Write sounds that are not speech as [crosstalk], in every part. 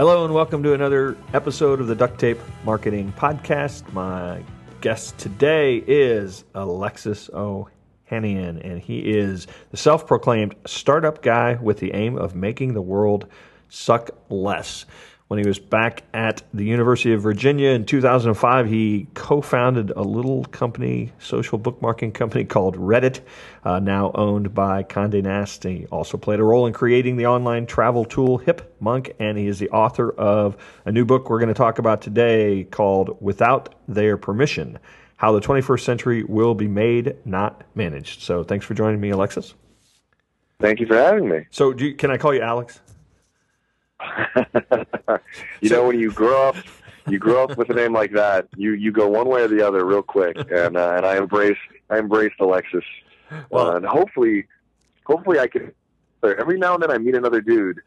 Hello and welcome to another episode of the Duct Tape Marketing Podcast. My guest today is Alexis Ohanian, and he is the self proclaimed startup guy with the aim of making the world suck less. When he was back at the University of Virginia in 2005, he co founded a little company, social bookmarking company called Reddit, uh, now owned by Conde Nast. He also played a role in creating the online travel tool Hipmunk, and he is the author of a new book we're going to talk about today called Without Their Permission How the 21st Century Will Be Made, Not Managed. So thanks for joining me, Alexis. Thank you for having me. So, you, can I call you Alex? [laughs] you know, when you grow up, you grow up with a name like that, you you go one way or the other real quick. And uh, and I embrace I embraced Alexis. Well, uh, and hopefully, hopefully I can. Every now and then I meet another dude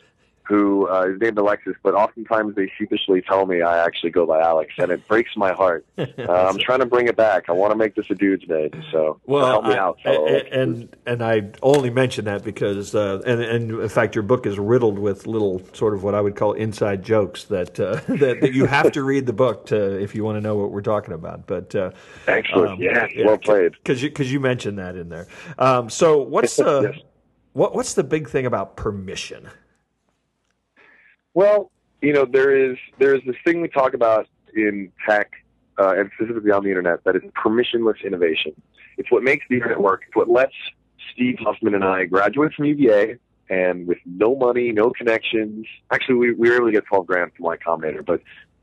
who uh, is named Alexis, but oftentimes they sheepishly tell me I actually go by Alex, and it breaks my heart. [laughs] Uh, I'm trying to bring it back. I want to make this a dude's name, so well, help me I, out. And, and, and I only mention that because, uh, and and in fact, your book is riddled with little sort of what I would call inside jokes that uh, [laughs] that, that, you have to read the book to if you want to know what we're talking about. But uh, excellent, um, yeah, well played. Because you because you mentioned that in there. Um, so what's [laughs] uh, yes. what what's the big thing about permission? Well, you know, there is there is this thing we talk about in tech uh, and specifically on the internet that is permissionless innovation. It's what makes the internet work. It's what lets Steve Huffman and I graduate from UVA and with no money, no connections. Actually, we, we were able to get 12 grand from Y Combinator, but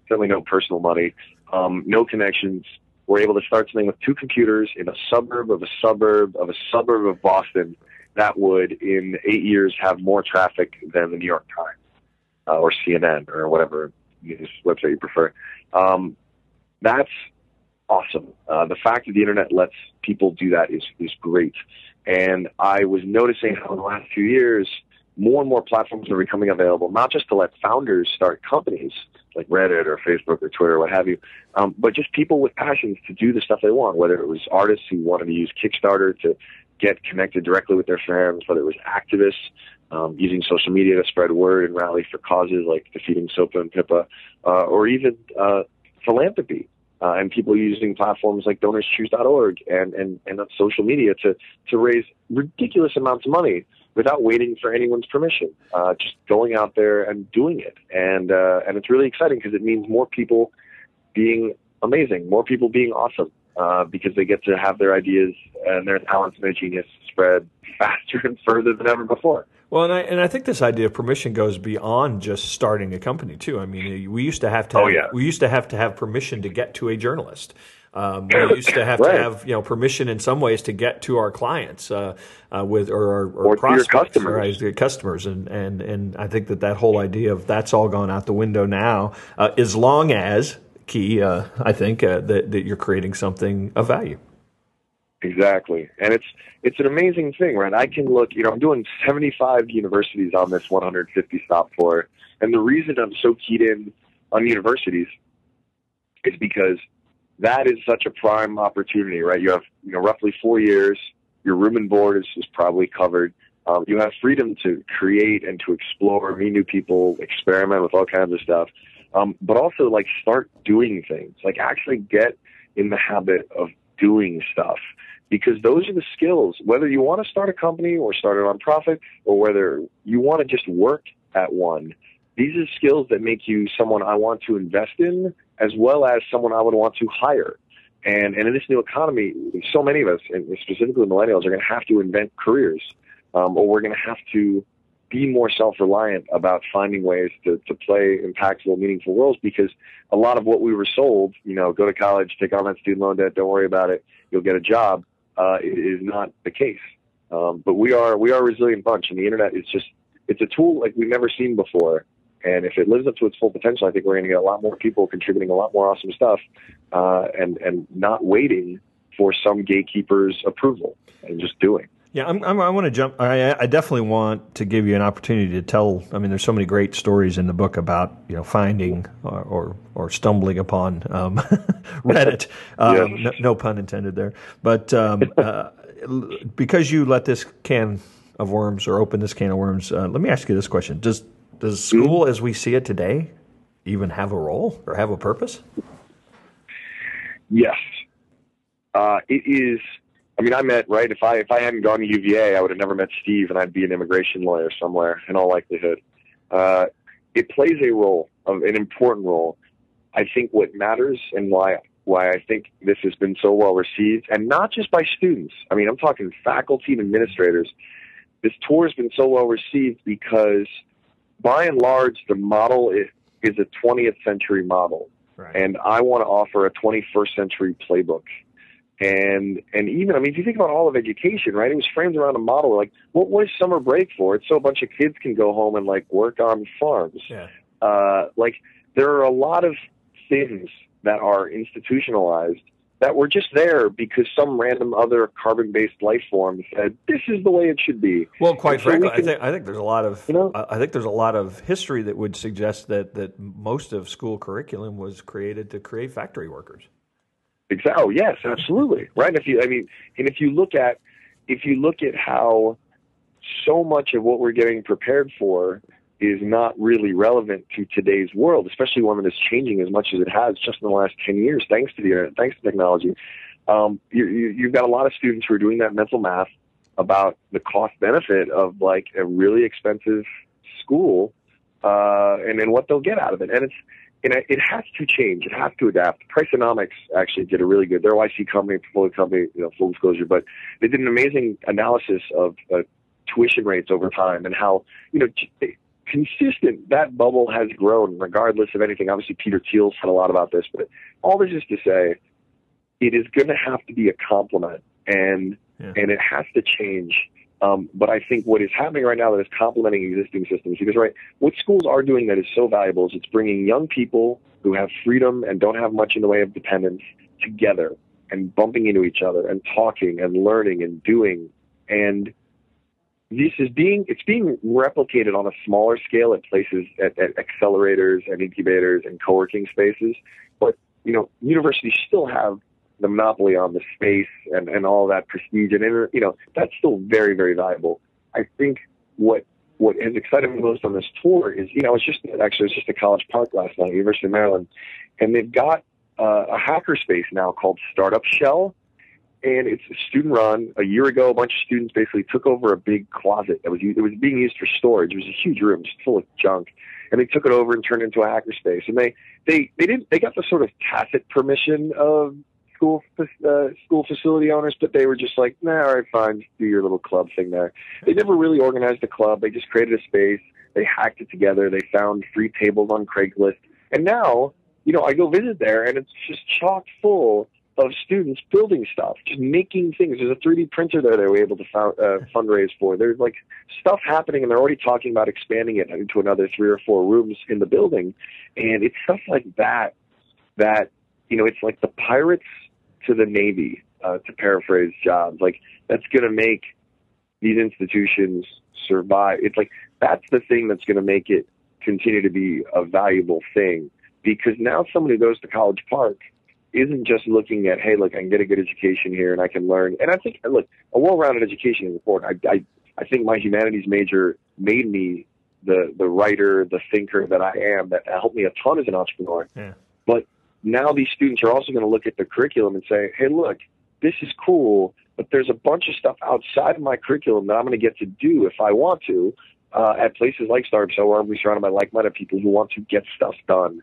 certainly no personal money, um, no connections. We're able to start something with two computers in a suburb of a suburb of a suburb of Boston that would, in eight years, have more traffic than the New York Times uh, or CNN or whatever news website you prefer. Um, that's awesome. Uh, the fact that the internet lets people do that is is great. And I was noticing how in the last few years, more and more platforms are becoming available, not just to let founders start companies like Reddit or Facebook or Twitter or what have you, um, but just people with passions to do the stuff they want, whether it was artists who wanted to use Kickstarter to get connected directly with their fans, whether it was activists um, using social media to spread word and rally for causes like defeating SOPA and PIPA, uh, or even uh, philanthropy. Uh, and people using platforms like DonorsChoose.org and, and, and social media to, to raise ridiculous amounts of money without waiting for anyone's permission, uh, just going out there and doing it. And, uh, and it's really exciting because it means more people being amazing, more people being awesome, uh, because they get to have their ideas and their talents and their genius spread [laughs] faster and further than ever before. Well, and I and I think this idea of permission goes beyond just starting a company too. I mean, we used to have to oh, have, oh, yeah. we used to have to have permission to get to a journalist. Um, we [coughs] used to have right. to have you know permission in some ways to get to our clients uh, uh, with or our or, or prospects, customers, right, customers, and and and I think that that whole idea of that's all gone out the window now. Uh, as long as key, uh, I think uh, that that you're creating something of value. Exactly. And it's it's an amazing thing, right? I can look, you know, I'm doing 75 universities on this 150 stop tour. And the reason I'm so keyed in on universities is because that is such a prime opportunity, right? You have, you know, roughly four years. Your room and board is, is probably covered. Um, you have freedom to create and to explore, meet new people, experiment with all kinds of stuff. Um, but also like start doing things, like actually get in the habit of doing stuff because those are the skills. Whether you want to start a company or start a nonprofit, or whether you want to just work at one, these are skills that make you someone I want to invest in, as well as someone I would want to hire. And and in this new economy, so many of us, and specifically millennials, are going to have to invent careers, um, or we're going to have to be more self-reliant about finding ways to, to play impactful, meaningful roles because a lot of what we were sold, you know, go to college, take on that student loan debt, don't worry about it, you'll get a job, uh, is not the case. Um, but we are we are a resilient bunch, and the internet is just it's a tool like we've never seen before. And if it lives up to its full potential, I think we're going to get a lot more people contributing a lot more awesome stuff, uh, and and not waiting for some gatekeeper's approval and just doing. Yeah, I'm, I'm, i want to jump. I, I, definitely want to give you an opportunity to tell. I mean, there's so many great stories in the book about you know finding or or, or stumbling upon um, [laughs] Reddit. [laughs] Um, no, no, pun intended there. But um, [laughs] uh, because you let this can of worms or open this can of worms, uh, let me ask you this question: Does does mm-hmm. school, as we see it today, even have a role or have a purpose? Yes, uh, it is. I mean, I met right. If I if I hadn't gone to UVA, I would have never met Steve, and I'd be an immigration lawyer somewhere in all likelihood. Uh, it plays a role, of an important role. I think what matters and why why I think this has been so well received, and not just by students. I mean, I'm talking faculty and administrators. This tour has been so well received because, by and large, the model is, is a 20th century model, right. and I want to offer a 21st century playbook. And and even I mean, if you think about all of education, right? It was framed around a model like, what was summer break for? It's so a bunch of kids can go home and like work on farms. Yeah. Uh, like there are a lot of things that are institutionalized that were just there because some random other carbon-based life form said this is the way it should be. Well, quite so frankly, we can, I think I think there's a lot of you know, I think there's a lot of history that would suggest that that most of school curriculum was created to create factory workers. Exactly. Oh, yes, absolutely. [laughs] Right. If you, I mean, and if you look at if you look at how so much of what we're getting prepared for is not really relevant to today's world, especially one that is changing as much as it has just in the last 10 years, thanks to the internet, thanks to technology. Um, you, you, you've got a lot of students who are doing that mental math about the cost benefit of like a really expensive school uh, and then what they'll get out of it. And it's, and it has to change. It has to adapt. Priceonomics actually did a really good. They're a YC company, portfolio company, you know, full disclosure, but they did an amazing analysis of uh, tuition rates over time and how you know consistent that bubble has grown regardless of anything. Obviously, Peter Thiel said a lot about this, but all this is to say, it is going to have to be a complement, and yeah. and it has to change. Um, but I think what is happening right now that is complementing existing systems, because right, what schools are doing that is so valuable is it's bringing young people who have freedom and don't have much in the way of dependence together and bumping into each other and talking and learning and doing. And this is being it's being replicated on a smaller scale at places at, at accelerators and incubators and co-working spaces. But you know universities still have the monopoly on the space and, and all that prestige and you know that's still very very valuable i think what what has excited me most on this tour is you know it's just actually it's just a college park last night university of maryland and they've got uh, a hacker space now called startup shell and it's student run. A year ago, a bunch of students basically took over a big closet that was it was being used for storage. It was a huge room just full of junk, and they took it over and turned it into a hackerspace. And they they they didn't they got the sort of tacit permission of school uh, school facility owners, but they were just like, nah, all right, fine, do your little club thing there. They never really organized a club. They just created a space. They hacked it together. They found free tables on Craigslist, and now you know I go visit there, and it's just chock full of students building stuff, just making things. There's a 3D printer there they were able to found, uh, [laughs] fundraise for. There's like stuff happening, and they're already talking about expanding it into another three or four rooms in the building. And it's stuff like that that you know, it's like the pirates to the Navy, uh, to paraphrase Jobs. Like that's going to make these institutions survive. It's like that's the thing that's going to make it continue to be a valuable thing because now someone who goes to College Park isn't just looking at, hey, look, I can get a good education here and I can learn. And I think, look, a well-rounded education is important. I, I, I think my humanities major made me the the writer, the thinker that I am. That helped me a ton as an entrepreneur. Yeah. But now these students are also going to look at the curriculum and say, hey, look, this is cool, but there's a bunch of stuff outside of my curriculum that I'm going to get to do if I want to. Uh, at places like Startup so where I'm surrounded by like-minded people who want to get stuff done.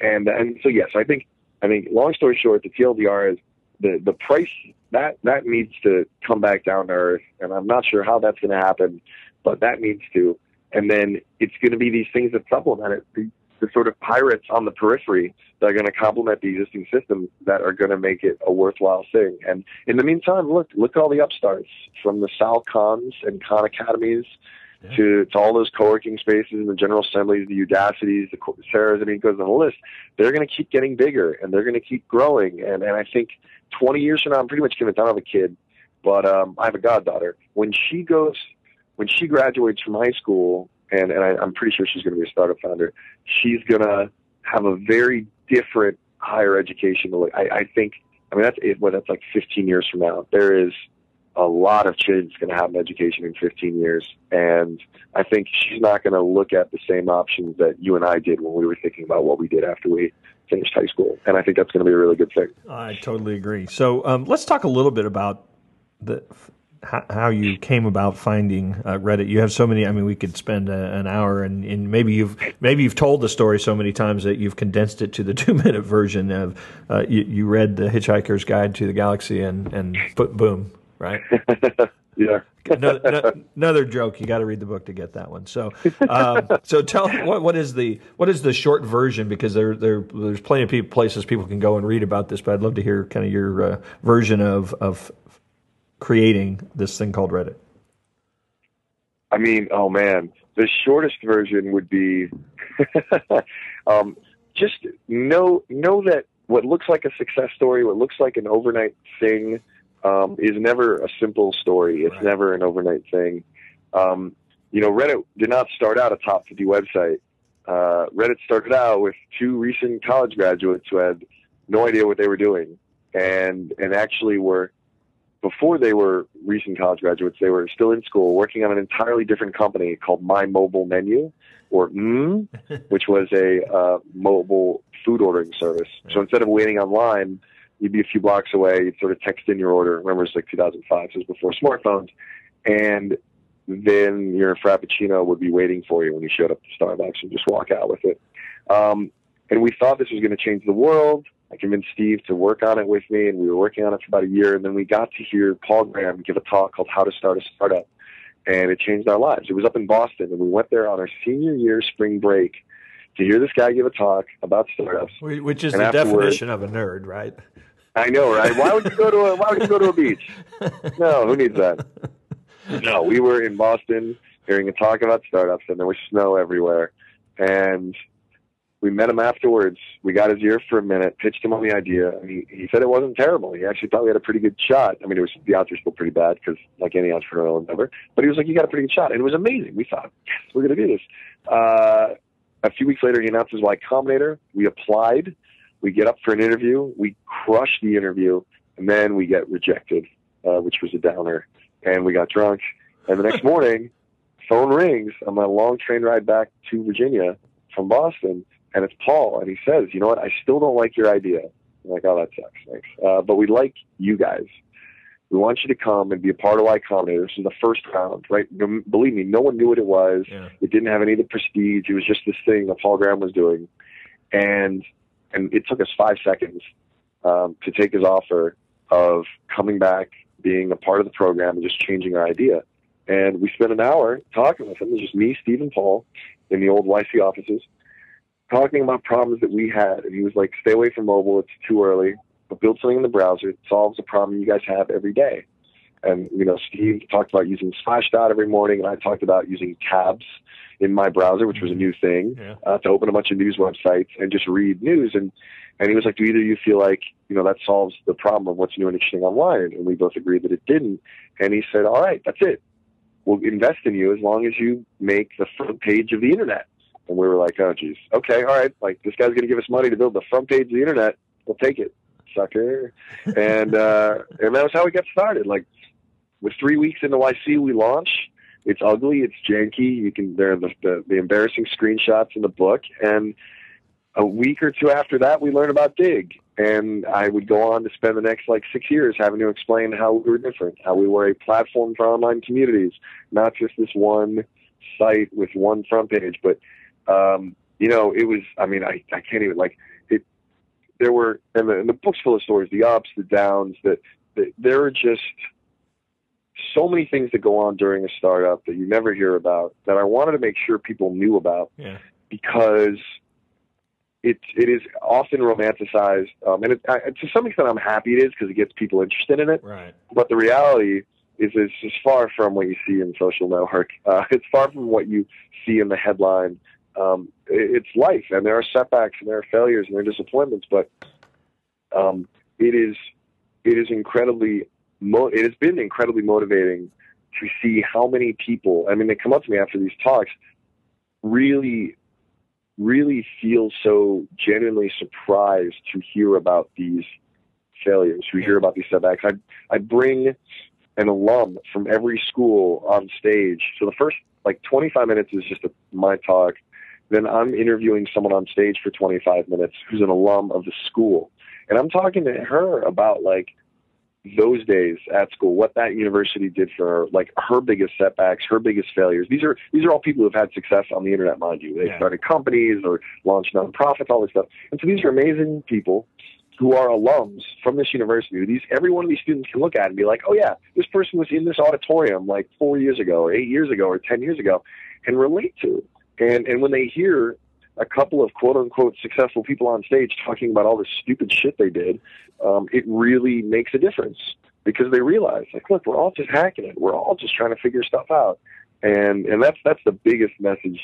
And and so yes, I think I mean, long story short, the TLDR is the the price that that needs to come back down to earth, and I'm not sure how that's going to happen, but that needs to. And then it's going to be these things that supplement it, the, sort of pirates on the periphery that are going to complement the existing system that are going to make it a worthwhile thing. And in the meantime, look look at all the upstarts from the Sal Khans and Khan Academies yeah. to, to all those co-working spaces and the General Assemblies, the Udacities, the Coursera's, I mean, it goes on the list. They're going to keep getting bigger and they're going to keep growing. And, and I think 20 years from now, I'm pretty much going to have a kid, but um, I have a goddaughter. When she goes, when she graduates from high school, and, and I, I'm pretty sure she's going to be a startup founder, she's going to have a very different higher education. I, I think, I mean, that's, well, that's like 15 years from now. There is a lot of change is going to happen in education in 15 years. And I think she's not going to look at the same options that you and I did when we were thinking about what we did after we finished high school. And I think that's going to be a really good thing. I totally agree. So um, let's talk a little bit about the how you came about finding uh, Reddit. You have so many. I mean, we could spend a, an hour, and, and, maybe you've maybe you've told the story so many times that you've condensed it to the [laughs] two minute version of. Uh, you, you, read the Hitchhiker's Guide to the Galaxy, and and boom, right? [laughs] yeah. another, another, joke. You got to read the book to get that one. So, um, so tell what what is the what is the short version? Because there there there's plenty of people, places people can go and read about this. But I'd love to hear kind of your uh, version of of creating this thing called Reddit. I mean, oh man, the shortest version would be [laughs] um, just know know that what looks like a success story, what looks like an overnight thing um, is never a simple story. It's right. never an overnight thing. Um, you know, Reddit did not start out a top 50 website. Uh, Reddit started out with two recent college graduates who had no idea what they were doing, and and actually were before they were recent college graduates. They were still in school, working on an entirely different company called My Mobile Menu, or mm, [laughs] which was a uh, mobile food ordering service. So instead of waiting online you'd be a few blocks away, you'd sort of text in your order. Remember, it's like 2005, so it was before smartphones. And then your Frappuccino would be waiting for you when you showed up to Starbucks and just walk out with it. Um, and we thought this was going to change the world. I convinced Steve to work on it with me, and we were working on it for about a year. And then we got to hear Paul Graham give a talk called How to Start a Startup. And it changed our lives. It was up in Boston, and we went there on our senior year spring break to hear this guy give a talk about startups. Which is and the definition of a nerd, right? I know, right? Why would you go to a Why would you go to a beach? [laughs] No, who needs that? No, we were in Boston hearing a talk about startups, and there was snow everywhere. And we met him afterwards. We got his ear for a minute, pitched him on the idea, and he, he said it wasn't terrible. He actually thought we had a pretty good shot. I mean, it was the odds were still pretty bad because, like any entrepreneurial endeavor, but he was like, "You got a pretty good shot," and it was amazing. We thought, "Yes, we're going to do this." Uh, a few weeks later, he announced his Y Combinator. We applied we get up for an interview, we crush the interview, and then we get rejected, uh, which was a downer. And we got drunk. And the next [laughs] morning, phone rings on my long train ride back to Virginia from Boston, and it's Paul. And he says, "You know what? I still don't like your idea." I'm like, "Oh, that sucks. Thanks." Uh, but we like you guys. We want you to come and be a part of Y Combinator. This is the first round, right? Believe me, no one knew what it was. Yeah. It didn't have any of the prestige. It was just this thing that Paul Graham was doing. And and it took us five seconds um, to take his offer of coming back, being a part of the program, and just changing our idea. And we spent an hour talking with him. It was just me, Steve, and Paul in the old YC offices, talking about problems that we had. And he was like, "Stay away from mobile; it's too early. But build something in the browser that solves a problem you guys have every day." And you know, Steve talked about using Slashdot every morning, and I talked about using tabs in my browser, which was a new thing, yeah. uh, to open a bunch of news websites and just read news. And and he was like, "Do either of you feel like you know that solves the problem of what's new and interesting online?" And we both agreed that it didn't. And he said, "All right, that's it. We'll invest in you as long as you make the front page of the internet." And we were like, "Oh, geez, okay, all right. Like this guy's going to give us money to build the front page of the internet. We'll take it, sucker." [laughs] and uh, and that was how we got started. Like with three weeks into YC, we launched it's ugly, it's janky. You can there are the, the, the embarrassing screenshots in the book, and a week or two after that, we learned about Digg. and I would go on to spend the next like six years having to explain how we were different, how we were a platform for online communities, not just this one site with one front page, but um, you know, it was. I mean, I I can't even like it. There were and the, and the book's full of stories, the ups, the downs. That the, there are just so many things that go on during a startup that you never hear about that I wanted to make sure people knew about yeah. because it it is often romanticized, um, and it, I, to some extent, I'm happy it is because it gets people interested in it. Right. But the reality is, it's just far from what you see in social network. Uh, it's far from what you see in the headline. Um, it's life, and there are setbacks, and there are failures, and there are disappointments. But um, it is it is incredibly mo- it has been incredibly motivating to see how many people, I mean, they come up to me after these talks, really, really feel so genuinely surprised to hear about these failures, to hear about these setbacks. I, I bring an alum from every school on stage. So the first like 25 minutes is just a, my talk. Then I'm interviewing someone on stage for 25 minutes who's an alum of the school. And I'm talking to her about like those days at school, what that university did for her, like her biggest setbacks, her biggest failures. These are these are all people who've had success on the internet, mind you. They yeah. started companies or launched nonprofits, all this stuff. And so these are amazing people who are alums from this university. These every one of these students can look at and be like, oh yeah, this person was in this auditorium like four years ago, or eight years ago, or ten years ago, and relate to. And and when they hear a couple of quote unquote successful people on stage talking about all the stupid shit they did, um, it really makes a difference because they realize like, look, we're all just hacking it. We're all just trying to figure stuff out. And and that's that's the biggest message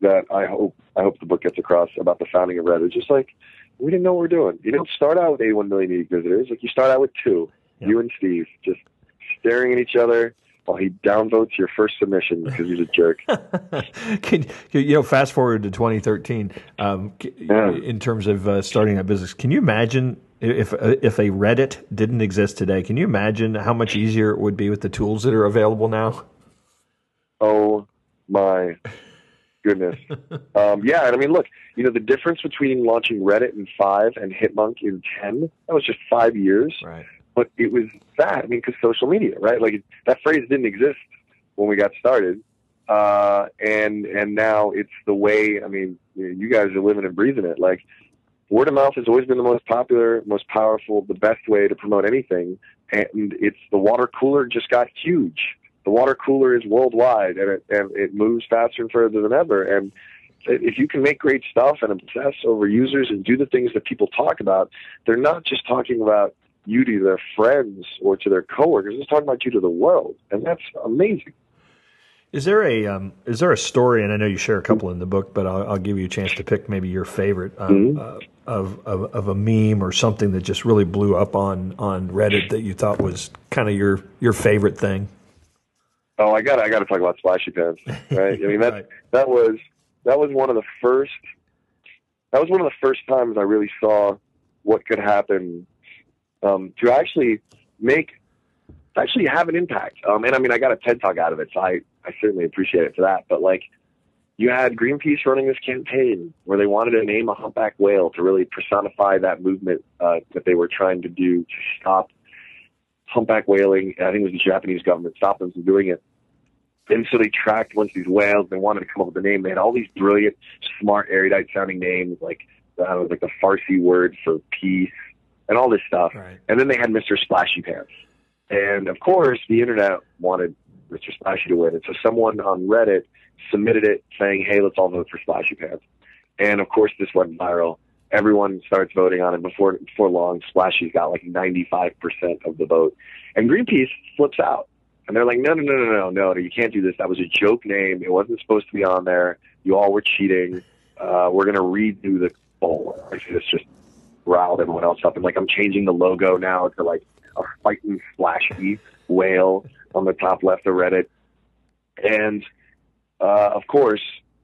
that I hope I hope the book gets across about the founding of Reddit. Just like we didn't know what we're doing. You don't start out with 81 million unique visitors. Like you start out with two, yep. you and Steve, just staring at each other while he downvotes your first submission because he's a jerk. [laughs] can, you know, fast forward to 2013, um, yeah. in terms of uh, starting that business, can you imagine if uh, if a Reddit didn't exist today? Can you imagine how much easier it would be with the tools that are available now? Oh my goodness. [laughs] um, yeah, and I mean, look, you know, the difference between launching Reddit in five and Hipmunk in ten, that was just five years. Right. But it was that, I mean, because social media, right? Like that phrase didn't exist when we got started. Uh, and, and now it's the way, I mean, you guys are living and breathing it. Like word of mouth has always been the most popular, most powerful, the best way to promote anything. And it's the water cooler just got huge the water cooler is worldwide and it, and it moves faster and further than ever. And if you can make great stuff and obsess over users and do the things that people talk about, they're not just talking about you to their friends or to their coworkers. They're talking about you to the world, and that's amazing. Is there a um, is there a story? And I know you share a couple in the book, but I'll, I'll give you a chance to pick maybe your favorite um, mm-hmm. uh, of, of, of a meme or something that just really blew up on on Reddit that you thought was kind of your your favorite thing. Oh, I got I got to talk about splashy pants, right? I mean that [laughs] right. that was that was one of the first that was one of the first times I really saw what could happen um, to actually make actually have an impact. Um, and I mean, I got a TED talk out of it, so I I certainly appreciate it for that. But like, you had Greenpeace running this campaign where they wanted to name a humpback whale to really personify that movement uh, that they were trying to do to stop humpback whaling. I think it was the Japanese government stopped them from doing it. And so they tracked once these whales. They wanted to come up with a name. They had all these brilliant, smart, erudite sounding names, like that was like the Farsi word for peace and all this stuff. Right. And then they had Mr. Splashy Pants. And of course, the internet wanted Mr. Splashy to win. And so someone on Reddit submitted it saying, hey, let's all vote for Splashy Pants. And of course, this went viral everyone starts voting on it before before long. Splashy's got like 95% of the vote, and Greenpeace flips out, and they're like, no, no, no, no, no, no, you can't do this. That was a joke name. It wasn't supposed to be on there. You all were cheating. Uh, we're gonna redo the poll. It's just riled everyone else up, and like I'm changing the logo now to like a fighting splashy whale on the top left of Reddit, and uh, of course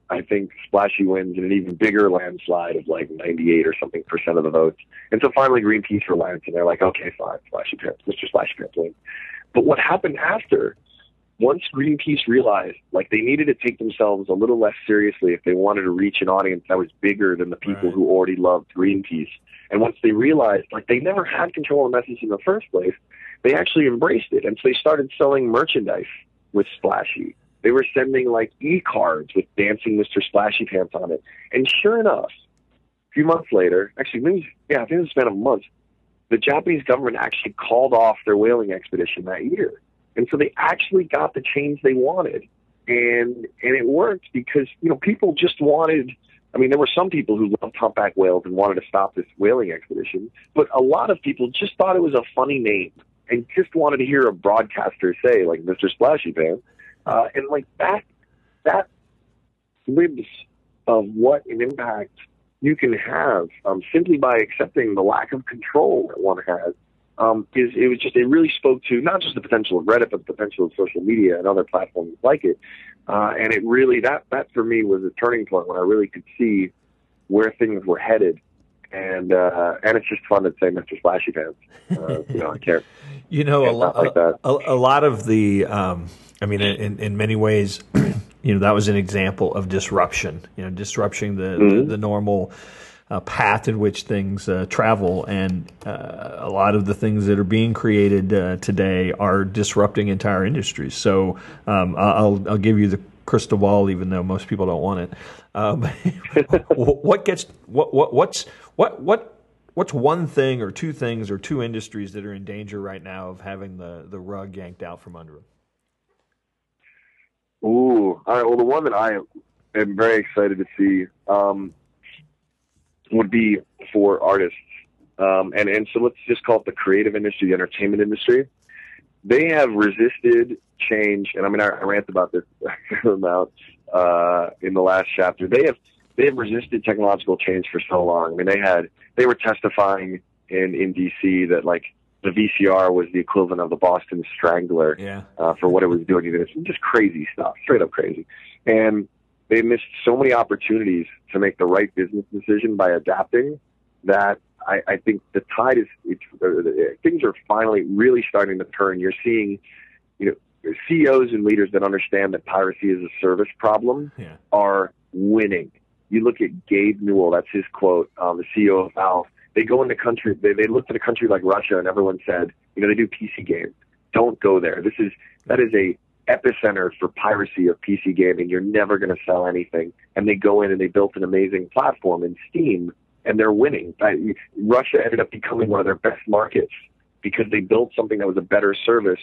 I think Splashy wins in an even bigger landslide of like 98 or something percent of the votes. And so finally Greenpeace relents and they're like, okay, fine, Splashy Pants, Mr. Splashy Pants wins. But what happened after, once Greenpeace realized like they needed to take themselves a little less seriously if they wanted to reach an audience that was bigger than the people right. who already loved Greenpeace. And once they realized like they never had control of the message in the first place, they actually embraced it. And so they started selling merchandise with Splashy they were sending like e-cards with dancing Mr. Splashy Pants on it. And sure enough, a few months later, actually, maybe, yeah, I think it was a month, the Japanese government actually called off their whaling expedition that year. And so they actually got the change they wanted. And, and it worked because, you know, people just wanted, I mean, there were some people who loved humpback whales and wanted to stop this whaling expedition, but a lot of people just thought it was a funny name and just wanted to hear a broadcaster say, like Mr. Splashy Pants, uh, and like that, that lives of what an impact you can have um, simply by accepting the lack of control that one has. Um, is it was just it really spoke to not just the potential of Reddit, but the potential of social media and other platforms like it. Uh, and it really that that for me was a turning point when I really could see where things were headed and uh, and it's just fun to say Mr. Splashy Pants. Uh, you know, I [laughs] can't You know, a, lo- like a, a, lot of the, um, I mean, in, in many ways, [clears throat] you know, that was an example of disruption. You know, disrupting the mm-hmm. the, the, normal. Uh, path in which things uh, travel, and uh, a lot of the things that are being created uh, today are disrupting entire industries. So um, I'll, I'll give you the crystal ball, even though most people don't want it. Um, [laughs] what gets what what what's what what what's one thing or two things or two industries that are in danger right now of having the the rug yanked out from under them? Ooh, all right. Well, the one that I am very excited to see um, would be for artists, um, and and so let's just call it the creative industry, the entertainment industry. They have resisted change, and I mean I, I rant about this [laughs] amount uh, in the last chapter. They have they have resisted technological change for so long. I mean, they had they were testifying in in DC that like the VCR was the equivalent of the Boston Strangler yeah. uh, for what it was doing. It's just crazy stuff, straight up crazy. And they missed so many opportunities to make the right business decision by adapting that I, I think the tide is it's, uh, things are finally really starting to turn. You're seeing, you know, CEOs and leaders that understand that piracy is a service problem yeah. are winning you look at Gabe Newell, that's his quote, um, the CEO of Valve. They go into countries, they, they looked at a country like Russia and everyone said, you know, they do PC games. Don't go there. This is, that is a epicenter for piracy of PC gaming. You're never going to sell anything. And they go in and they built an amazing platform in Steam and they're winning. Russia ended up becoming one of their best markets because they built something that was a better service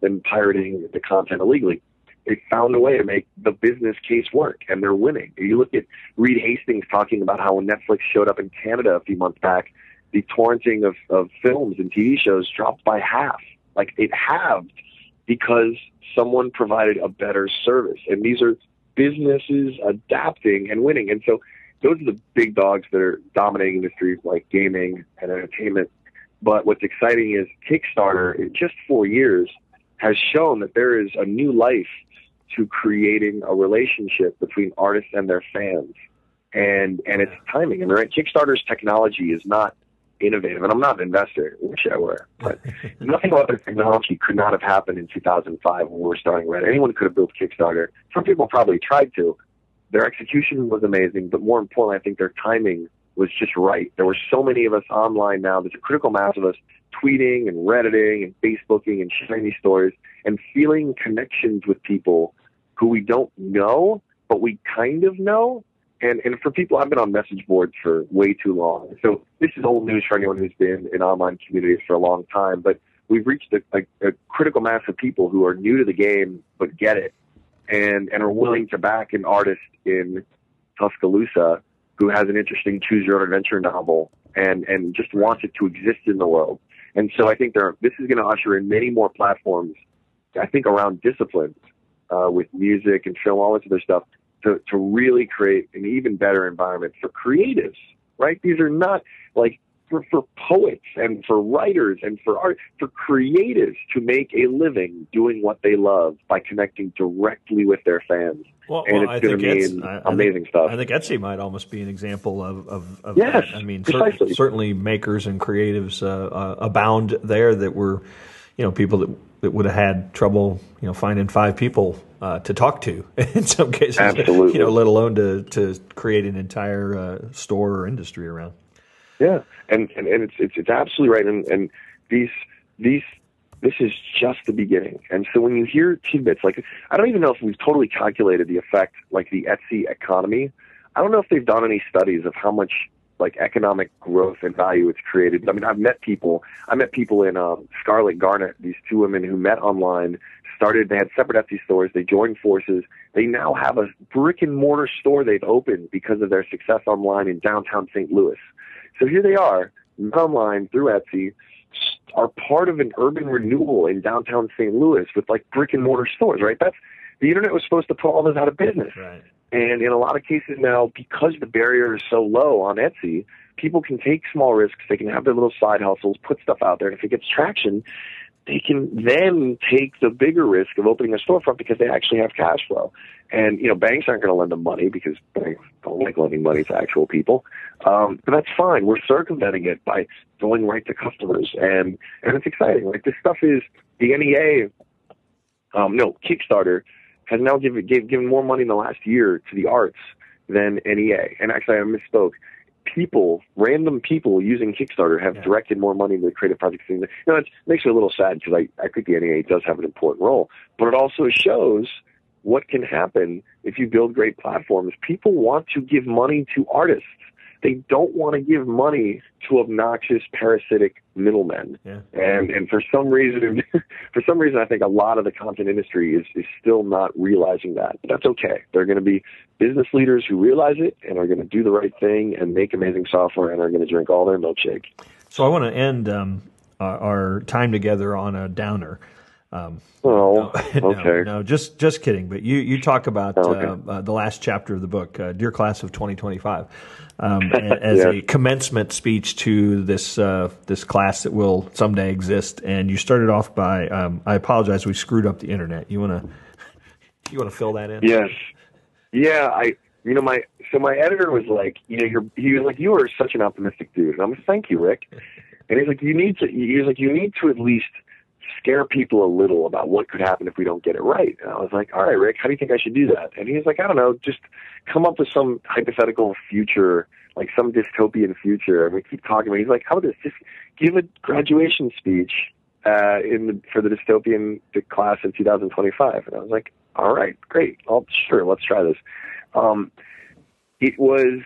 than pirating the content illegally they found a way to make the business case work, and they're winning. You look at Reed Hastings talking about how when Netflix showed up in Canada a few months back, the torrenting of, of films and TV shows dropped by half. Like it halved because someone provided a better service. And these are businesses adapting and winning. And so those are the big dogs that are dominating industries like gaming and entertainment. But what's exciting is Kickstarter in just four years has shown that there is a new life to creating a relationship between artists and their fans. And and it's timing. And right, Kickstarter's technology is not innovative, and I'm not an investor. Wish I were, but [laughs] nothing about the technology could not have happened in 2005 when we were starting Reddit. Anyone could have built Kickstarter. Some people probably tried to. Their execution was amazing, but more importantly, I think their timing was just right. There were so many of us online now. There's a critical mass of us tweeting and redditing and Facebooking and sharing these stories and feeling connections with people who we don't know, but we kind of know. And, and for people, I've been on message boards for way too long. So this is old news for anyone who's been in online communities for a long time. But we've reached a, a, a critical mass of people who are new to the game but get it and, and are willing to back an artist in Tuscaloosa who has an interesting choose your own adventure novel and, and just wants it to exist in the world. And so I think there, this is going to usher in many more platforms, I think around disciplines uh, with music and film, all this other stuff, to, to really create an even better environment for creatives, right? These are not like for, for poets and for writers and for art, for creatives to make a living doing what they love by connecting directly with their fans. Well, and well, it's going to mean I, amazing think, stuff. I think Etsy might almost be an example of, of, of yes, that. I mean, certainly makers and creatives uh, uh, abound there that were, you know, people that that would have had trouble, you know, finding five people uh, to talk to [laughs] in some cases. Absolutely. You know, let alone to to create an entire uh, store or industry around. Yeah, and and, and it's, it's it's absolutely right. And and these these this is just the beginning. And so when you hear tidbits like I don't even know if we've totally calculated the effect like the Etsy economy. I don't know if they've done any studies of how much like economic growth and value it's created. I mean, I've met people. I met people in um, Scarlett Garnet. These two women who met online, started. They had separate Etsy stores. They joined forces. They now have a brick and mortar store they've opened because of their success online in downtown St. Louis. So here they are, online through Etsy, are part of an urban renewal in downtown St. Louis with like brick and mortar stores. Right? That's the internet was supposed to put all this out of business. Right. And in a lot of cases now, because the barrier is so low on Etsy, people can take small risks. They can have their little side hustles, put stuff out there. And if it gets traction, they can then take the bigger risk of opening a storefront because they actually have cash flow. And, you know, banks aren't going to lend them money because banks don't like lending money to actual people. Um, but that's fine. We're circumventing it by going right to customers. And, and it's exciting. Like this stuff is the NEA, um, no, Kickstarter has now given, gave, given more money in the last year to the arts than NEA. And actually, I misspoke people, random people using Kickstarter have yeah. directed more money into creative projects. Than, you know, it makes me a little sad because I, I think the NEA does have an important role, but it also shows what can happen if you build great platforms. People want to give money to artists. They don't want to give money to obnoxious parasitic middlemen. Yeah. And and for some reason [laughs] for some reason I think a lot of the content industry is, is still not realizing that. But that's okay. They're gonna be business leaders who realize it and are gonna do the right thing and make amazing software and are gonna drink all their milkshake. So I want to end um, our time together on a downer. Um, oh, [laughs] no, okay. No, just just kidding. But you you talk about oh, okay. uh, uh, the last chapter of the book, uh, Dear Class of 2025, um, [laughs] as yeah. a commencement speech to this uh, this class that will someday exist. And you started off by, um, I apologize, we screwed up the internet. You wanna you wanna fill that in? Yes. Yeah, I you know my so my editor was like, you know, you're he was like, you are such an optimistic dude. And I'm like, thank you, Rick. And he's like, you need to. He's like, you need to at least scare people a little about what could happen if we don't get it right. And I was like, all right, Rick, how do you think I should do that? And he's like, I don't know, just come up with some hypothetical future, like some dystopian future. And we keep talking about, he's like, how about this? Just give a graduation speech uh, in the, for the dystopian class of 2025. And I was like, all right, great. I'll, sure, let's try this. Um, it was,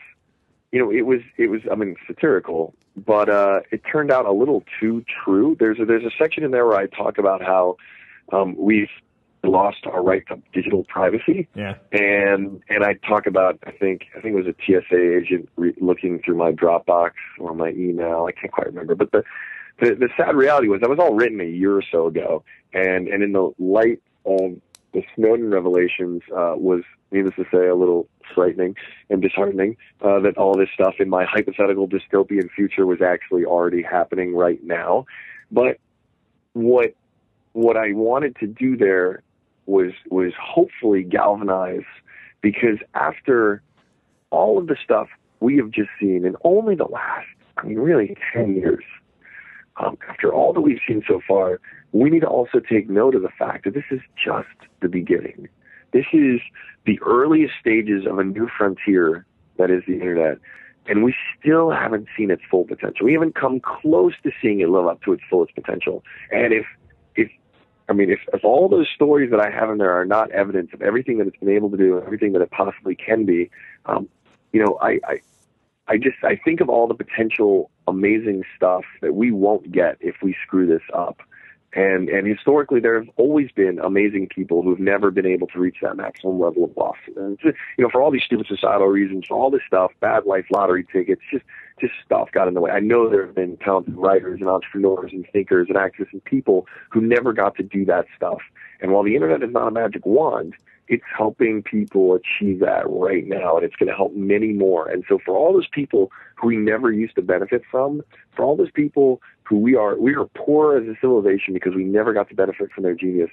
you know, it was, it was, I mean, satirical, but uh, it turned out a little too true. There's a, there's a section in there where I talk about how um, we've lost our right to digital privacy. Yeah. And and I talk about I think I think it was a TSA agent re- looking through my Dropbox or my email. I can't quite remember, but the, the the sad reality was that was all written a year or so ago, and and in the light of the Snowden revelations uh, was, needless to say, a little frightening and disheartening uh, that all this stuff in my hypothetical dystopian future was actually already happening right now. But what what I wanted to do there was was hopefully galvanize because after all of the stuff we have just seen in only the last, I mean, really ten years, um, after all that we've seen so far, we need to also take note of the fact that this is just the beginning. This is the earliest stages of a new frontier that is the internet. And we still haven't seen its full potential. We haven't come close to seeing it live up to its fullest potential. And if, if, I mean, if, if all those stories that I have in there are not evidence of everything that it's been able to do, everything that it possibly can be, um, you know, I, I, I just, I think of all the potential amazing stuff that we won't get if we screw this up. And and historically, there have always been amazing people who've never been able to reach that maximum level of loss. And you know, for all these stupid societal reasons, all this stuff, bad life lottery tickets, just just stuff got in the way. I know there have been talented writers and entrepreneurs and thinkers and actors and people who never got to do that stuff. And while the internet is not a magic wand, it's helping people achieve that right now, and it's going to help many more. And so, for all those people who we never used to benefit from, for all those people who we are, we are poor as a civilization because we never got to benefit from their genius.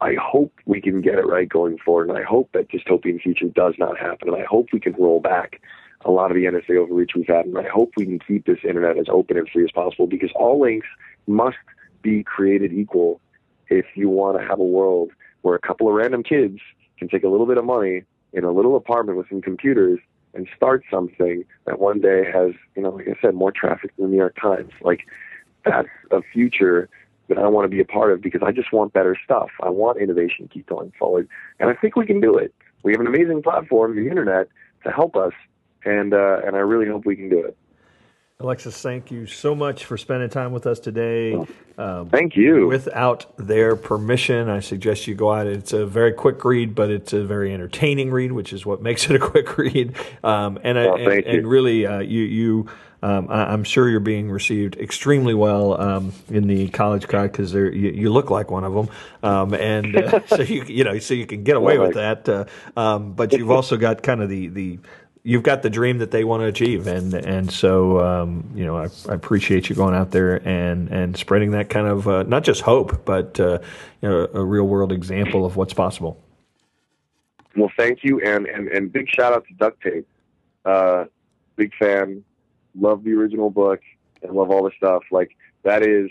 I hope we can get it right going forward, and I hope that dystopian future does not happen, and I hope we can roll back a lot of the NSA overreach we've had, and I hope we can keep this internet as open and free as possible because all links must be created equal if you want to have a world where a couple of random kids can take a little bit of money in a little apartment with some computers and start something that one day has, you know, like I said, more traffic than the New York Times. Like that's a future that I want to be a part of because I just want better stuff. I want innovation to keep going forward, and I think we can do it. We have an amazing platform, the internet, to help us, and uh, and I really hope we can do it. Alexis, thank you so much for spending time with us today. Um, thank you. Without their permission, I suggest you go out. It's a very quick read, but it's a very entertaining read, which is what [laughs] makes it a quick read. Um, and, well, and, and, really, uh, you you. Um, I, am sure you're being received extremely well um, in the college crowd because you, you, look like one of them, um, and uh, [laughs] so you you know so you can get away with that. Uh, um, but you've also got kind of the the you've got the dream that they want to achieve, and and so um, you know I, I, appreciate you going out there and and spreading that kind of uh, not just hope, but uh, you know a real world example of what's possible. Well, thank you, and and and big shout out to Duct Tape. Uh, big fan, love the original book, and love all the stuff. Like that is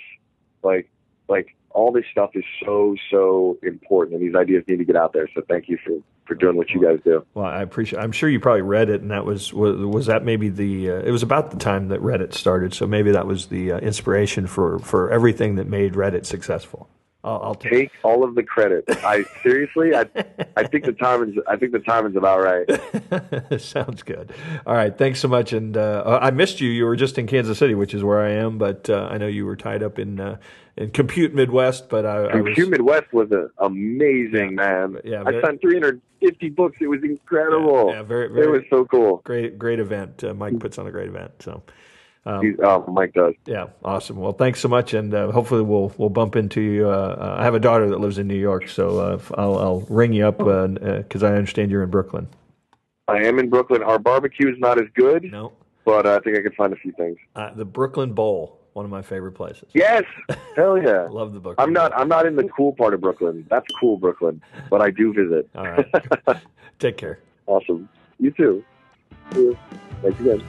like like all this stuff is so so important, and these ideas need to get out there. So thank you for for doing what you guys do. Well, I appreciate. I'm sure you probably read it, and that was was, was that maybe the. Uh, it was about the time that Reddit started, so maybe that was the uh, inspiration for for everything that made Reddit successful. I'll, I'll take all of the credit. I seriously, I, I think the timing's, I think the timing's about right. [laughs] Sounds good. All right, thanks so much. And uh, I missed you. You were just in Kansas City, which is where I am, but uh, I know you were tied up in uh, in Compute Midwest. But I, Compute I was, Midwest was a, amazing, man. Yeah, I signed 350 books. It was incredible. Yeah, yeah very, very, it was so cool. Great, great event. Uh, Mike puts on a great event. So. Um, uh, Mike does. Yeah, awesome. Well, thanks so much, and uh, hopefully we'll we'll bump into you. Uh, I have a daughter that lives in New York, so uh, I'll, I'll ring you up because uh, uh, I understand you're in Brooklyn. I am in Brooklyn. Our barbecue is not as good. No. But I think I can find a few things. the Brooklyn Bowl, one of my favorite places. Yes, [laughs] hell yeah. Love the book. I'm not. I'm not in the cool part of Brooklyn. That's cool, Brooklyn. But I do visit. All right. [laughs] Take care. Awesome. You too. Thanks again.